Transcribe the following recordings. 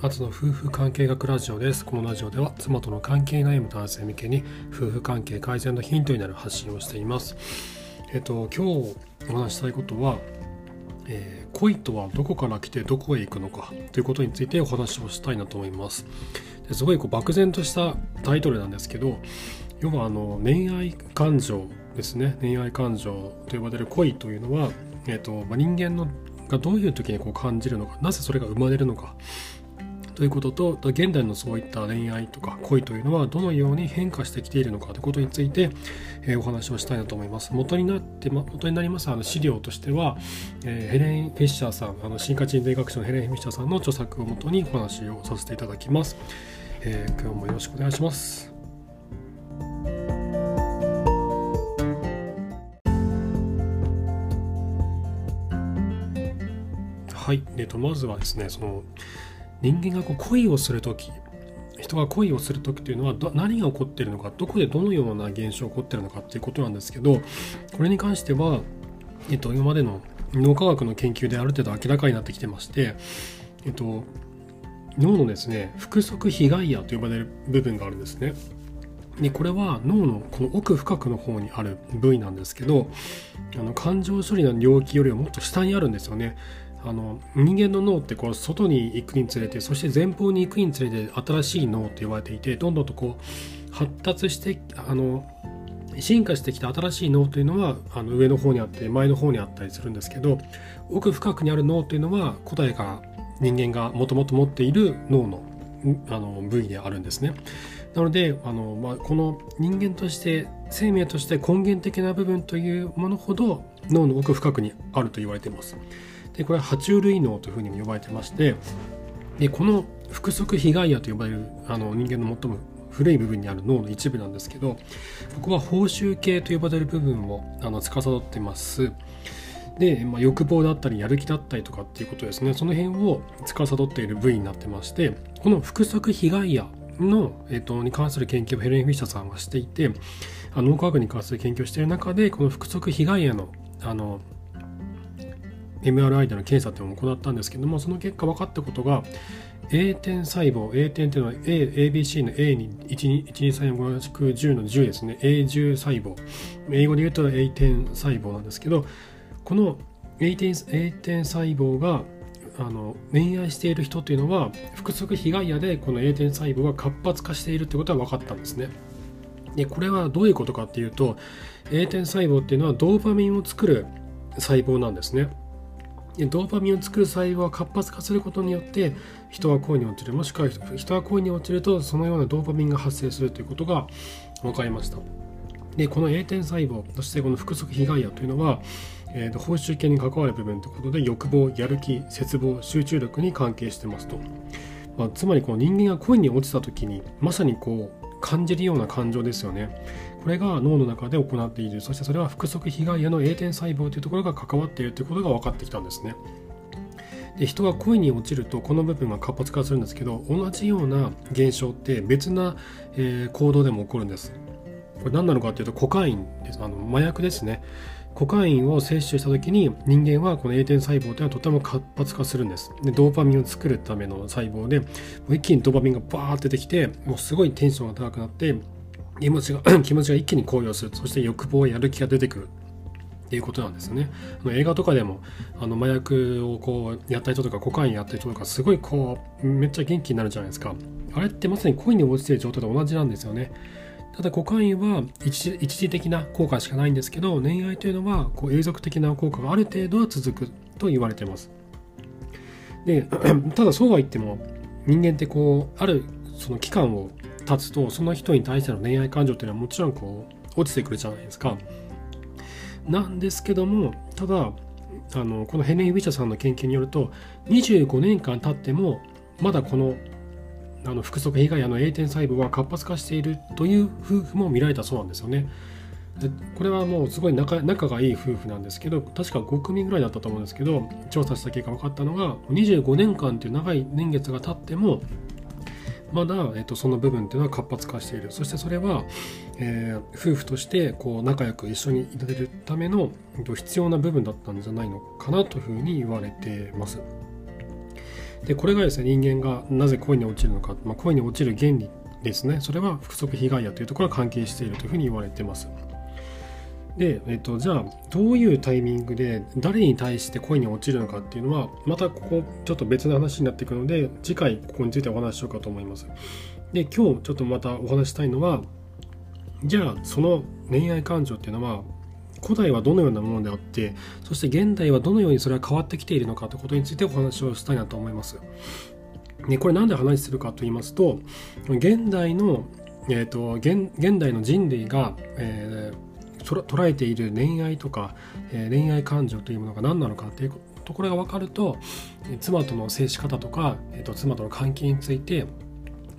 アツの夫婦関係学ラジオです。このラジオでは妻との関係悩む男性向けに夫婦関係改善のヒントになる発信をしています。えっと、今日お話したいことは、えー、恋とはどこから来てどこへ行くのかということについてお話をしたいなと思います。ですごいこう漠然としたタイトルなんですけど、要はあの恋愛感情ですね。恋愛感情と呼ばれる恋というのは、えっとまあ、人間のがどういう時にこう感じるのかなぜそれが生まれるのかということと現代のそういった恋愛とか恋というのはどのように変化してきているのかということについて、えー、お話をしたいなと思います。元になって元になりますあの資料としては、えー、ヘレン・フィッシャーさんあの進化人類学者のヘレン・フィッシャーさんの著作をもとにお話をさせていただきます、えー、今日もよろしくお願いします。はい、えー、とまずはですねその人間がこう恋をする時人が恋をする時というのは何が起こっているのかどこでどのような現象が起こっているのかっていうことなんですけどこれに関しては、えっと、今までの脳科学の研究である程度明らかになってきてまして、えっと、脳のですね腹側被害野と呼ばれる部分があるんですね。でこれは脳のこの奥深くの方にある部位なんですけどあの感情処理の領域よりはもっと下にあるんですよね。あの人間の脳ってこう外に行くにつれてそして前方に行くにつれて新しい脳と言われていてどんどんとこう発達してあの進化してきた新しい脳というのはあの上の方にあって前の方にあったりするんですけど奥深くにある脳というのは古代から人間がもともと持っている脳のあの部位であるんですね。なのであの、まあ、この人間として生命として根源的な部分というものほど脳の奥深くにあると言われています。でこれは爬虫類脳というふうにも呼ばれてましてでこの腹側被害野と呼ばれるあの人間の最も古い部分にある脳の一部なんですけどここは報酬系と呼ばれる部分をあの司ってます。で、まあ、欲望だったりやる気だったりとかっていうことですねその辺を司っている部位になってましてこの腹側被害野の、えーと、に関する研究をヘレン・フィッシャーさんはしていて脳科学に関する研究をしている中でこの腹側被害野のあの MRI での検査っていうのを行ったんですけどもその結果分かったことが A 点細胞 A 点っていうのは A ABC の A に1234510の10ですね A10 細胞英語で言うと A 点細胞なんですけどこの A 点 A 点細胞があの恋愛している人というのは腹側被害野でこの A 点細胞が活発化しているということは分かったんですね。でこれはどういうことかっていうと A 点細胞っていうのはドーパミンを作る細胞なんですね。ドーパミンを作る細胞は活発化することによって人は恋に落ちる。もしくは人は恋に落ちるとそのようなドーパミンが発生するということが分かりました。でこの A 点細胞そしてこの腹側被害野というのは、えーと、報酬系に関わる部分ということで欲望やる気絶望集中力に関係してますと、まあ、つまりこの人間が恋に落ちた時にまさにこう感じるような感情ですよね。これが脳の中で行っている。そしてそれは腹側被害への A 点細胞というところが関わっているということが分かってきたんですね。で人が恋に落ちるとこの部分が活発化するんですけど同じような現象って別な、えー、行動でも起こるんです。これ何なのかというとコカインですあの麻薬ですね。コカインを摂取した時に人間はこの A 点細胞というのはとても活発化するんですでドーパミンを作るための細胞で一気にドーパミンがバーって出てきてもうすごいテンションが高くなって気持ちが 気持ちが一気に高揚するそして欲望やる気が出てくるっていうことなんですね。映画とかでもあの麻薬をこうやった人とかコカインやった人とかすごいこうめっちゃ元気になるじゃないですか。あれってまさに恋に落ちてる状態と同じなんですよね。ただコカインは一時的な効果しかないんですけど恋愛というのはこう永続的な効果がある程度は続くと言われていますで ただそうは言っても人間ってこうあるその期間をつとその人に対しての恋愛感情っていうのはもちろんこう落ちてくるじゃないですかなんですけどもただあのこのヘネン・ウィチャさんの研究によると25年間経ってもまだこのあの腹側被害の A 点細胞は活発化しているという夫婦も見られたそうなんですよね。でこれはもうすごい仲仲がいい夫婦なんですけど確か5組ぐらいだったと思うんですけど調査した結果分かったのが25年間という長い年月が経ってもまだ、えっと、その部分っていうのは活発化しているそしてそれは、えー、夫婦としてこう仲良く一緒にいられるための、えっと、必要な部分だったんじゃないのかなというふうに言われてます。でこれがですね人間がなぜ恋に落ちるのか、まあ、恋に落ちる原理ですねそれは不足被害やというところが関係しているというふうに言われてます。で、えっと、じゃあどういうタイミングで誰に対して恋に落ちるのかっていうのはまたここちょっと別の話になっていくので次回ここについてお話ししようかと思います。で今日ちょっとまたお話したいのはじゃあその恋愛感情っていうのは古代はどのようなものであってそして現代はどのようにそれは変わってきているのかということについてお話をしたいなと思います。でこれなんで話するかと言いますと現代の、えーと、現現代の人類が、えー捉えている恋愛とか、えー、恋愛感情というものが何なのかっていうところが分かるとえ妻との接し方とか、えーと、妻との関係について、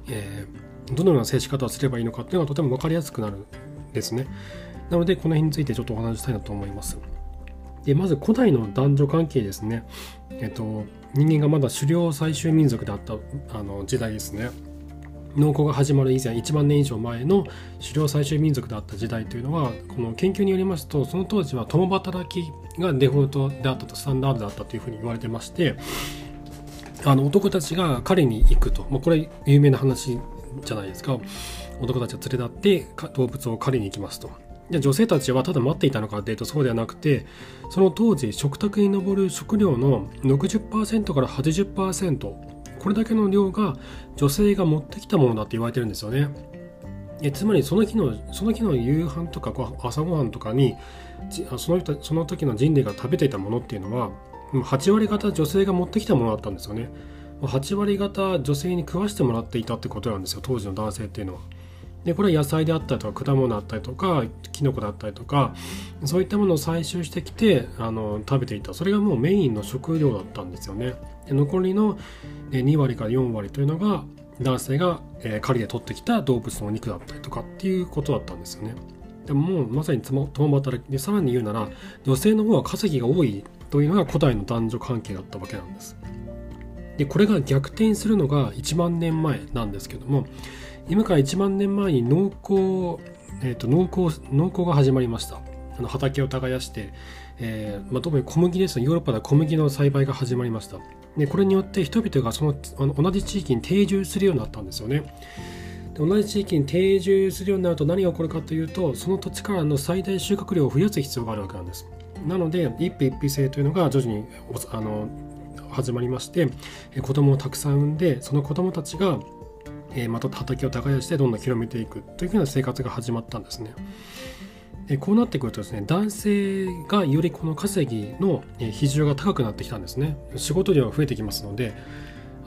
えー、どのような接し方をすればいいのかっていうのがとても分かりやすくなるんですね。なのでこの辺についてちょっとお話ししたいなと思います。でまず古代の男女関係ですね。えっ、ー、と人間がまだ狩猟採集民族であったあの時代ですね。農耕が始まる以前1万年以上前の狩猟採集民族であった時代というのはこの研究によりますとその当時は共働きがデフォルトであったとスタンダードだったというふうに言われてましてあの男たちが狩りに行くと、まあ、これ有名な話じゃないですか男たちが連れ立って動物を狩りに行きますと。で女性たちはただ待っていたのかというとそうではなくてその当時食卓に上る食料の60%から80%これだけの量が女性が持ってきたものだって言われてるんですよね。えつまりその日のその日の夕飯とか朝ごはんとかにその人その時の人類が食べていたものっていうのは8割方女性が持ってきたものだったんですよね。8割方女性に食わしてもらっていたってことなんですよ当時の男性っていうのは。でこれは野菜であったりとか果物だったりとかきのこだったりとかそういったものを採集してきてあの食べていた。それがもうメインの食料だったんですよね。で残りの2割から4割というのが男性が狩りで取ってきた動物のお肉だったりとかっていうことだったんですよね。でももうまさに共働き。でさらに言うなら女性の方は稼ぎが多いというのが古代の男女関係だったわけなんです。でこれが逆転するのが1万年前なんですけども今から1万年前に農耕、えーと、農耕農耕が始まりました。あの畑を耕して、えーまあ、特に小麦ですヨーロッパでは小麦の栽培が始まりました。でこれによって人々がそのあの同じ地域に定住するようになったんですよね。で同じ地域に定住するようになると何が起こるかというとその土地からの最大収穫量を増やす必要があるわけなんです。なので一夫一夫制というのが徐々にあの始まりまして子供をたくさん産んでその子供たちがえまた畑を耕してどんどん広めていくというふうな生活が始まったんですね。でこうなってくるとですね男性がよりこの稼ぎの比重が高くなってきたんですね。仕事量が増えてきますので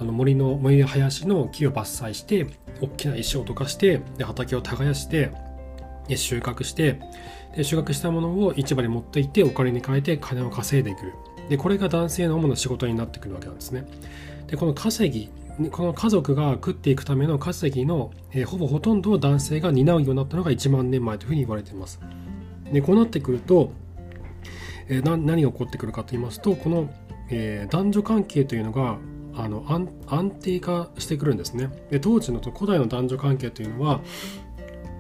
あの森の森や林の木を伐採して大きな石を溶かしてで畑を耕してで収穫してで収穫したものを市場に持っていってお金に変えて金を稼いでいく。でこれが男性の主な仕事になってくるわけなんですね。でこの稼ぎこの家族が食っていくための稼ぎの、えー、ほぼほとんどを男性が担うようになったのが1万年前というふうに言われています。でこうなってくると、えー、何が起こってくるかと言いますとこの、えー、男女関係というのがあの安定化してくるんですね。で当時の古代の男女関係というのは、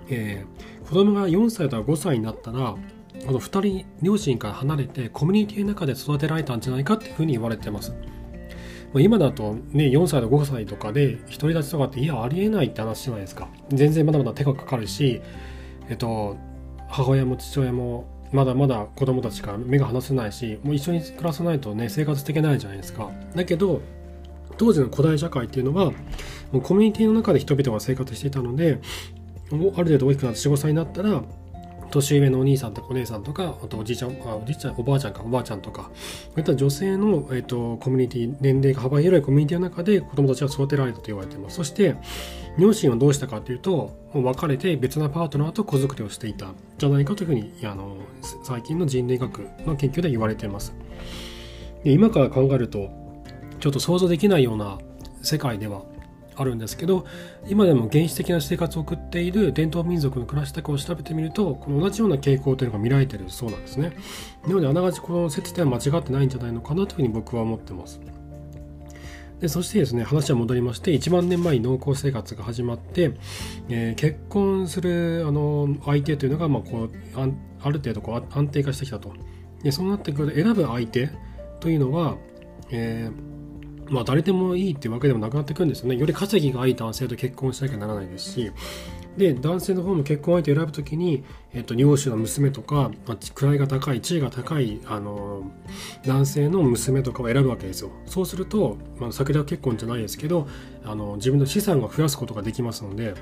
えー、子供が4歳か5歳になったらこの2人両親から離れてコミュニティの中で育てられたんじゃないかっていうふうに言われています。ま今だとね4歳と5歳とかで独り立ちとかっていやありえないって話じゃないですか。全然まだまだ手がかかるしえっと母親も父親もまだまだ子供たちから目が離せないしもう一緒に暮らさないとね生活していけないじゃないですか。だけど当時の古代社会っていうのはもうコミュニティの中で人々が生活していたのである程度大きくなって45歳になったら年上のお兄さんとかお姉さんとかあとおじいちゃんあおじいちゃんおばあちゃんかおばあちゃんとかこういった女性の、えーと、コミュニティ年齢が幅広いコミュニティの中で子供たちは育てられたと言われています。そして両親はどうしたかというともう別れて別なパートナーと子作りをしていたじゃないかというふうにあの最近の人類学の研究で言われています。で今から考えるとちょっと想像できないような世界ではあるんですけど今でも原始的な生活を送っている伝統民族の暮らし方を調べてみるとこの同じような傾向というのが見られているそうなんですね。なのであながちこの説では間違ってないんじゃないのかなというふうに僕は思ってます。でそしてですね話は戻りまして1万年前に農耕生活が始まって、えー、結婚するあの相手というのが、まあ、こうあある程度こう安定化してきたと。でそうなってくると選ぶ相手というのは、えーまあ、誰でもいいっていうわけでもなくなってくるんですよね。より稼ぎがいい男性と結婚しなきゃならないですし、で、男性の方も結婚相手を選ぶときに、えっと、養子の娘とか、まあ、位が高い、地位が高い、あの、男性の娘とかを選ぶわけですよ。そうすると、まあ、先ほ結婚じゃないですけど、あの、自分の資産を増やすことができますので、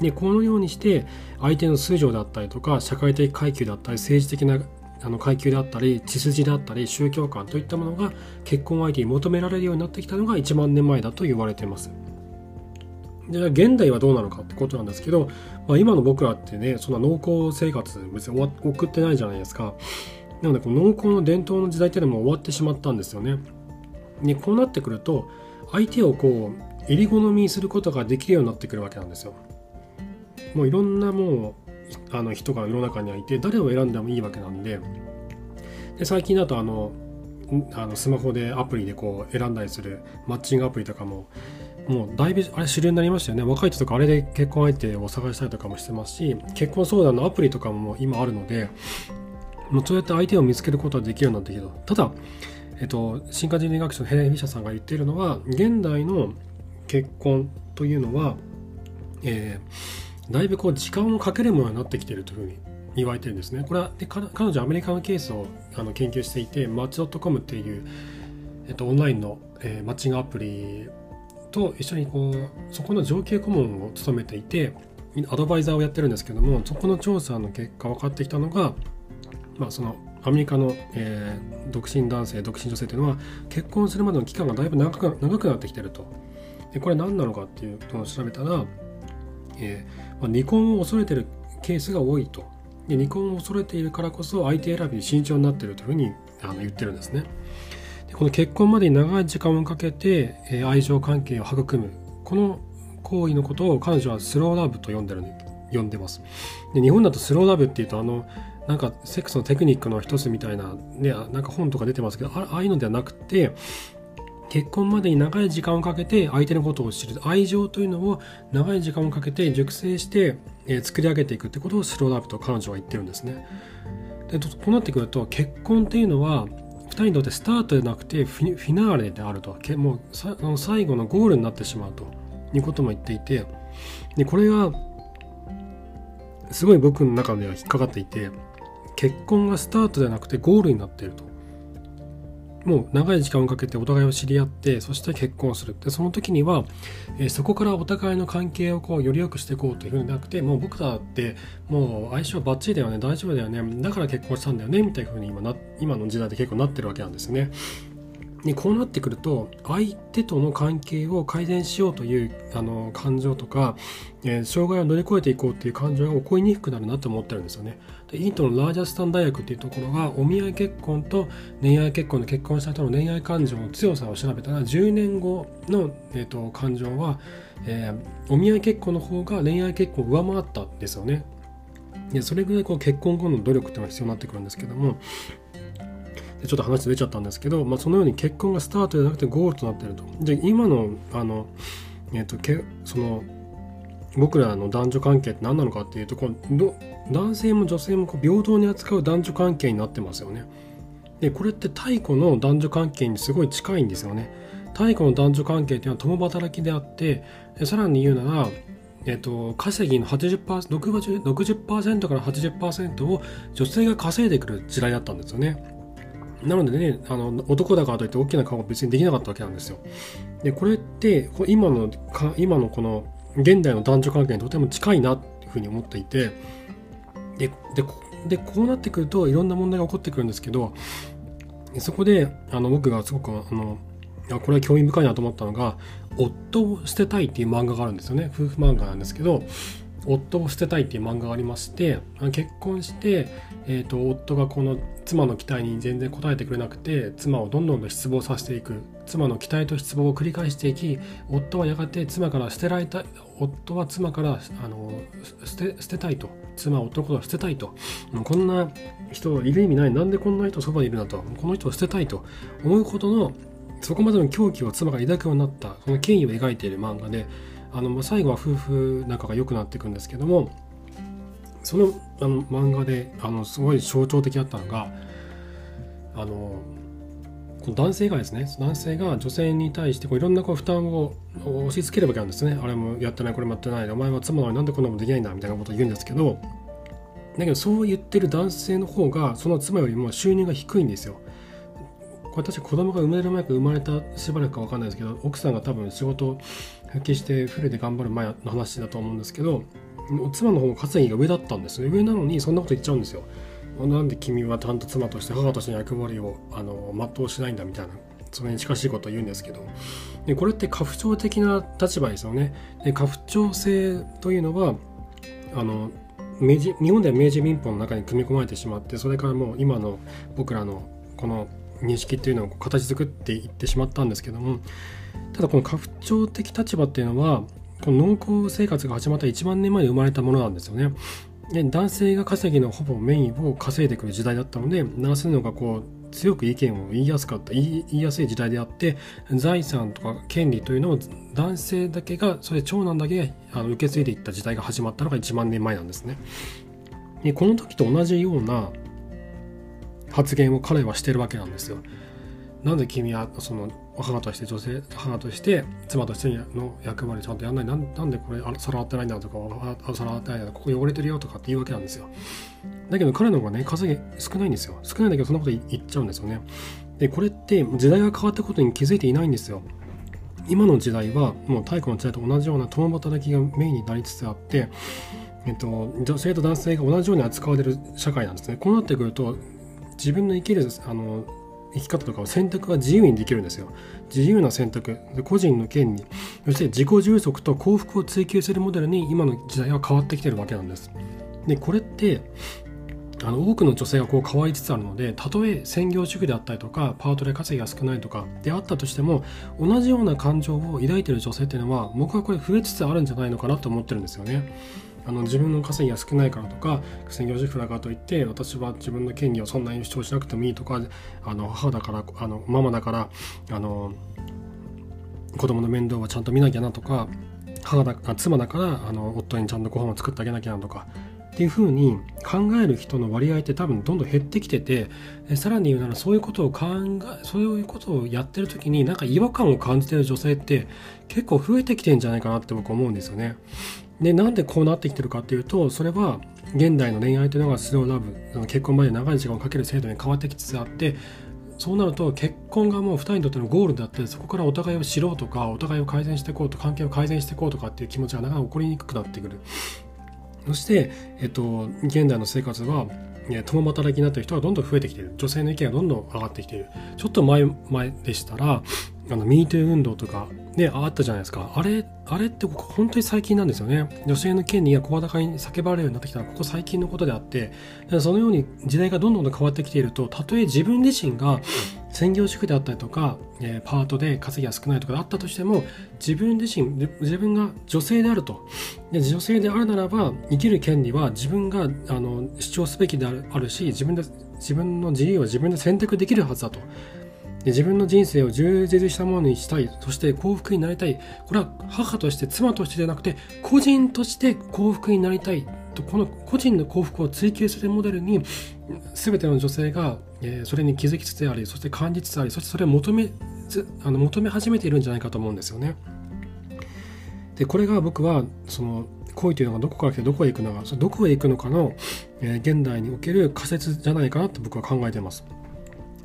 で、このようにして、相手の数条だったりとか、社会的階級だったり、政治的なあの階級であったり血筋であったり宗教観といったものが結婚相手に求められるようになってきたのが1万年前だと言われています。じゃあ現代はどうなのかってことなんですけど、まあ、今の僕らってねそんな濃厚生活別に送ってないじゃないですか。なのでこの濃厚の伝統の時代っていうのも終わってしまったんですよね。でこうなってくると相手をこう襟好みすることができるようになってくるわけなんですよ。もういろんなもうあの人が世の中にはいて誰を選んでもいいわけなんで。で最近だとあのあのスマホでアプリでこう選んだりするマッチングアプリとかももうだいぶあれ主流になりましたよね。若い人とかあれで結婚相手を探したりとかもしてますし結婚相談のアプリとかも今あるのでもうそうやって相手を見つけることはできるようになってきたただ、えっと、進化人類学者のヘレン・フィシャさんが言っているのは現代の結婚というのは、えーだいぶこう時間をかけるものになってきてるというふうに言われてるんですね。これはで彼女アメリカのケースをあの研究していてマッチ .com っていう、えっと、オンラインの、えー、マッチングアプリと一緒にこうそこの上級顧問を務めていてアドバイザーをやってるんですけどもそこの調査の結果分かってきたのが、まあ、そのアメリカの、えー、独身男性独身女性というのは結婚するまでの期間がだいぶ長く長くなってきてると。でこれ何なのかっていうのを調べたら、えーまあ、離婚を恐れてるケースが多いと。で離婚を恐れているからこそ相手選びに慎重になっているというふうにあの言ってるんですね。でこの結婚までに長い時間をかけて、えー、愛情関係を育むこの行為のことを彼女はスローラブと呼んでる呼んでます。で日本だとスローラブっていうとあのなんかセックスのテクニックの一つみたいな、ね、なんか本とか出てますけどああいうのではなくて結婚までに長い時間をかけて相手のことを知る愛情というのを長い時間をかけて熟成して、え、作り上げていくってことをスローラブと彼女は言ってるんですね。でこうなってくると結婚っていうのは2人にとってスタートでなくてフィナーレであると。もう最後のゴールになってしまうと。いうことも言っていて。でこれがすごい僕の中では引っかかっていて結婚がスタートではなくてゴールになっていると。もう長い時間をかけてお互いを知り合ってそして結婚するでその時には、えー、そこからお互いの関係をこうより良くしていこうというふうになくてもう僕らってもう相性バッチリだよね大丈夫だよねだから結婚したんだよねみたいなふうに今な今の時代で結構なってるわけなんですね。でこうなってくると相手との関係を改善しようというあの感情とか、えー、障害を乗り越えていこうという感情が起こりにくくなるなと思ってるんですよね。でイントのラージャスタン大学っていうところがお見合い結婚と恋愛結婚で結婚した人の恋愛感情の強さを調べたら10年後の、えーと、感情は、えー、お見合い結婚の方が恋愛結婚を上回ったんですよね。でそれぐらいこう結婚後の努力っていうのが必要になってくるんですけどもちょっと話出ちゃったんですけど、まあ、そのように結婚がスタートじゃなくてゴールとなってると。で今のあの、えーと、けその僕らの男女関係って何なのかっていうとこの男性も女性もこう平等に扱う男女関係になってますよね。でこれって太古の男女関係にすごい近いんですよね。太古の男女関係っていうのは共働きであってさらに言うならえっと、稼ぎの 80%, 60%から80%を女性が稼いでくる時代だったんですよね。なのでね、あの男だからといって大きな顔が別にできなかったわけなんですよ。で、これって今の今のこの現代の男女関係にとても近いなっていうふうに思っていて、でででこうなってくるといろんな問題が起こってくるんですけど、そこであの僕がすごくあのこれは興味深いなと思ったのが「夫を捨てたい」っていう漫画があるんですよね。夫婦漫画なんですけど夫を捨てたいっていう漫画がありまして結婚して、えーと、夫がこの妻の期待に全然応えてくれなくて妻をどんどんと失望させていく。妻の期待と失望を繰り返していき夫はやがて妻から捨てられた夫は妻からあの捨て捨てたいと妻は夫のことを捨てたいと。こんな人いる意味ない。なんでこんな人そばにいるなと。この人を捨てたいと。思うことのそこまでの狂気を妻が抱くようになった。その権威を描いている漫画で。あの、最後は夫婦仲が良くなっていくんですけどもそのあの漫画であのすごい象徴的だったのがあの男性がですね。男性が女性に対してこういろんなこう負担を押し付けるわけなんですね。あれもやってないこれもやってない。お前は妻なのになんでこんなことできないんだみたいなことを言うんですけど。だけどそう言ってる男性の方がその妻よりも収入が低いんですよ。これ私子供が生まれる前か生まれたしばらくか分かんないですけど奥さんが多分仕事復帰してフルで頑張る前の話だと思うんですけど妻の方が稼ぎが上だったんですね。上なのにそんなこと言っちゃうんですよ。なんで君はちゃんと妻として母としての役割をあの全うしないんだみたいなそれに近しいことを言うんですけど。でこれって家父長的な立場ですよね。で家父長制というのはあの明治日本では明治民法の中に組み込まれてしまってそれからもう今の僕らのこの認識っていうのを形作っていってしまったんですけども。ただこの家父長的立場っていうのはこの農耕生活が始まった1万年前に生まれたものなんですよね。で男性が稼ぎのほぼメインを稼いでくる時代だったので男性の方がこう強く意見を言いやすかった言いやすい時代であって財産とか権利というのを男性だけがそれ長男だけあの受け継いでいった時代が始まったのが1万年前なんですね。でこの時と同じような発言を彼はしてるわけなんですよ。なんで君はその母として女性母として妻としての役割ちゃんとやんないなんなんでこれ皿洗ってないんだとか皿洗ってないんだここ汚れてるよとかって言うわけなんですよ。だけど彼の方がね稼ぎ少ないんですよ。少ないんだけどそんなこと言っちゃうんですよね。でこれって時代が変わったことに気づいていないんですよ。今の時代はもう太古の時代と同じような共働きがメインになりつつあってえっと、女性と男性が同じように扱われる社会なんですね。こうなってくると自分の生きるあの生き方とかを選択が自由にできるんですよ。自由な選択で、個人の権利、そして自己充足と幸福を追求するモデルに今の時代は変わってきてるわけなんです。で、これって、あの多くの女性がこう変わりつつあるのでたとえ専業主婦であったりとかパートで稼ぎが少ないとかであったとしても同じような感情を抱いている女性っていうのは僕はこれ増えつつあるんじゃないのかなと思ってるんですよね。あの自分の稼ぎが少ないからとか専業主婦だからといって私は自分の権利をそんなに主張しなくてもいいとかあの母だからあのママだからあの子供の面倒はちゃんと見なきゃなとか母だ妻だからあの夫にちゃんとご飯を作ってあげなきゃなとかっていうふうに考える人の割合って多分どんどん減ってきててさらに言うならそういうことを考えそういうことをやってる時になんか違和感を感じてる女性って結構増えてきてんじゃないかなって僕思うんですよね。でなんでこうなってきてるかっていうとそれは現代の恋愛というのがスローラブ結婚まで長い時間をかける制度に変わってきつつあってそうなると結婚がもう2人にとってのゴールだってそこからお互いを知ろうとかお互いを改善していこうと関係を改善していこうとかっていう気持ちがなかなか起こりにくくなってくるそして、えっと、現代の生活は共働きになっている人がどんどん増えてきている。女性の意見がどんどん上がってきている。ちょっと前前でしたらあの MeToo 運動とかねあったじゃないですか。あれあれって本当に最近なんですよね。女性の権利が声高に叫ばれるようになってきたのはここ最近のことであってそのように時代がどんどん変わってきているとたとえ自分自身が専業主婦であったりとか、えパートで稼ぎが少ないとかあったとしても自分自身自分が女性であると。で女性であるならば生きる権利は自分があの主張すべきであるし自分で自分の自由は自分で選択できるはずだと。で自分の人生を充実したものにしたいそして幸福になりたい。これは母として妻としてじゃなくて個人として幸福になりたいとこの個人の幸福を追求するモデルに全ての女性が、えー、それに気づきつつありそして感じつつありそしてそれを求めあの求め始めているんじゃないかと思うんですよね。でこれが僕はその恋というのがどこから来てどこへ行くのかどこへ行くのかの、えー、現代における仮説じゃないかなと僕は考えています。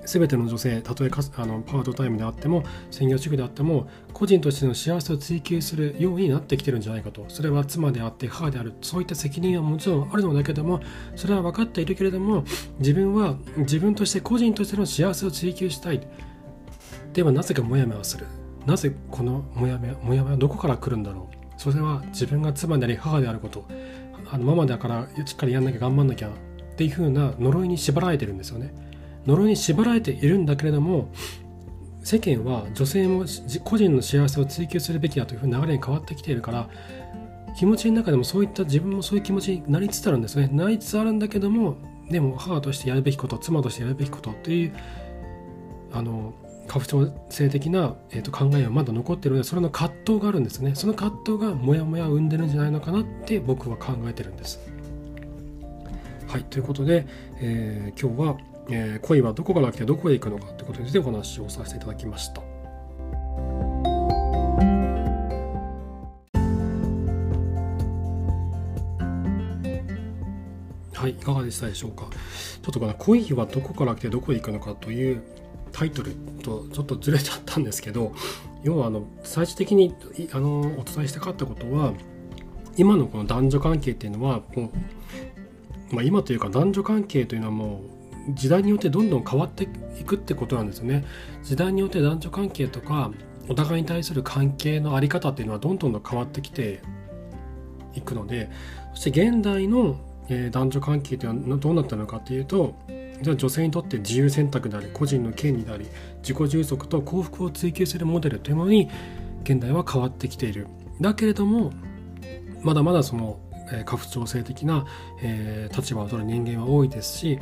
全ての女性たとえあのパートタイムであっても専業主婦であっても個人としての幸せを追求するようになってきてるんじゃないかと。それは妻であって母である。そういった責任はもちろんあるのだけどもそれは分かっているけれども自分は自分として個人としての幸せを追求したい。ではなぜかモヤモヤする。なぜこのモヤモヤモヤモヤどこから来るんだろう。それは自分が妻であり母であること。あのママだからしっかりやんなきゃ頑張んなきゃっていう風な呪いに縛られてるんですよね。呪いに縛られているんだけれども世間は女性も個人の幸せを追求するべきだというふうな流れに変わってきているから気持ちの中でもそういった自分もそういう気持ちになりつつあるんですね。なりつつあるんだけどもでも母としてやるべきこと妻としてやるべきことっていうあの家父長性的な、えー、と考えはまだ残ってるのでそれの葛藤があるんですね。その葛藤がモヤモヤを生んでるんじゃないのかなって僕は考えてるんです。はい。ということで、えー、今日はえー、恋はどこから来てどこへ行くのかということについてお話をさせていただきました。はい、いかがでしたでしょうか。ちょっとこの恋はどこから来てどこへ行くのかというタイトルとちょっとずれちゃったんですけど、要はあの最終的にあのお伝えしたかったことは、今のこの男女関係っていうのはもう、まあ、今というか男女関係というのはもう時代によってどんどん変わっていくってことなんですよね。時代によって男女関係とかお互いに対する関係の在り方っていうのはどんどんどん変わってきていくのでそして現代のえ、男女関係というのはどうなったのかというとじゃあ女性にとって自由選択であり個人の権利であり自己充足と幸福を追求するモデルというものに現代は変わってきているだけれどもまだまだその、えー、家父長制的な、え、立場を取る人間は多いですし、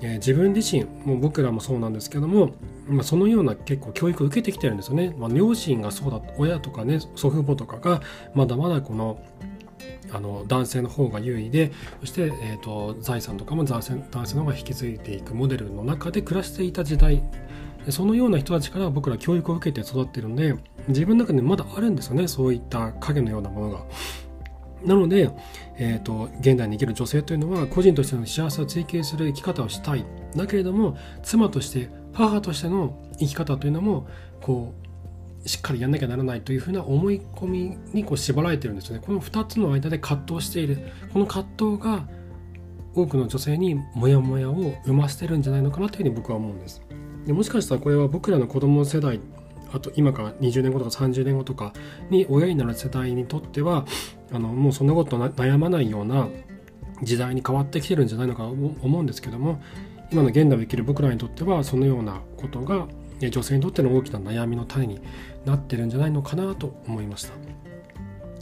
えー、自分自身もう僕らもそうなんですけども、まあ、そのような結構教育を受けてきてるんですよね、まあ、両親がそうだ親とかね祖父母とかがまだまだこのあの男性の方が優位でそして、えーと、財産とかも男性男性の方が引き継いでいくモデルの中で暮らしていた時代。そのような人たちから僕ら教育を受けて育ってるので自分の中でまだあるんですよね。そういった影のようなものが。なので、えーと、現代に生きる女性というのは個人としての幸せを追求する生き方をしたいだけれども妻として母としての生き方というのもこうしっかりやんなきゃならないというふうな思い込みにこう縛られてるんですよね。この2つの間で葛藤しているこの葛藤が多くの女性にモヤモヤを生ませてるんじゃないのかなというふうに僕は思うんです。でもしかしたらこれは僕らの子供世代あと今から20年後とか30年後とかに親になる世代にとってはあのもうそんなこと悩まないような時代に変わってきてるんじゃないのかと思うんですけども今の現代を生きる僕らにとってはそのようなことが女性にとっての大きな悩みの種になってるんじゃないのかなと思いました。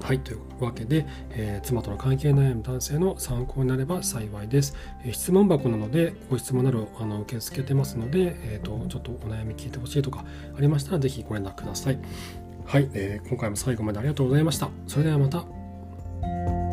はい、というわけで、えー、妻との関係悩む男性の参考になれば幸いです。えー、質問箱なので、ご質問などあの受け付けてますので、えーと、ちょっとお悩み聞いてほしいとかありましたら、是非ご連絡ください。はい、えー、今回も最後までありがとうございました。それではまた。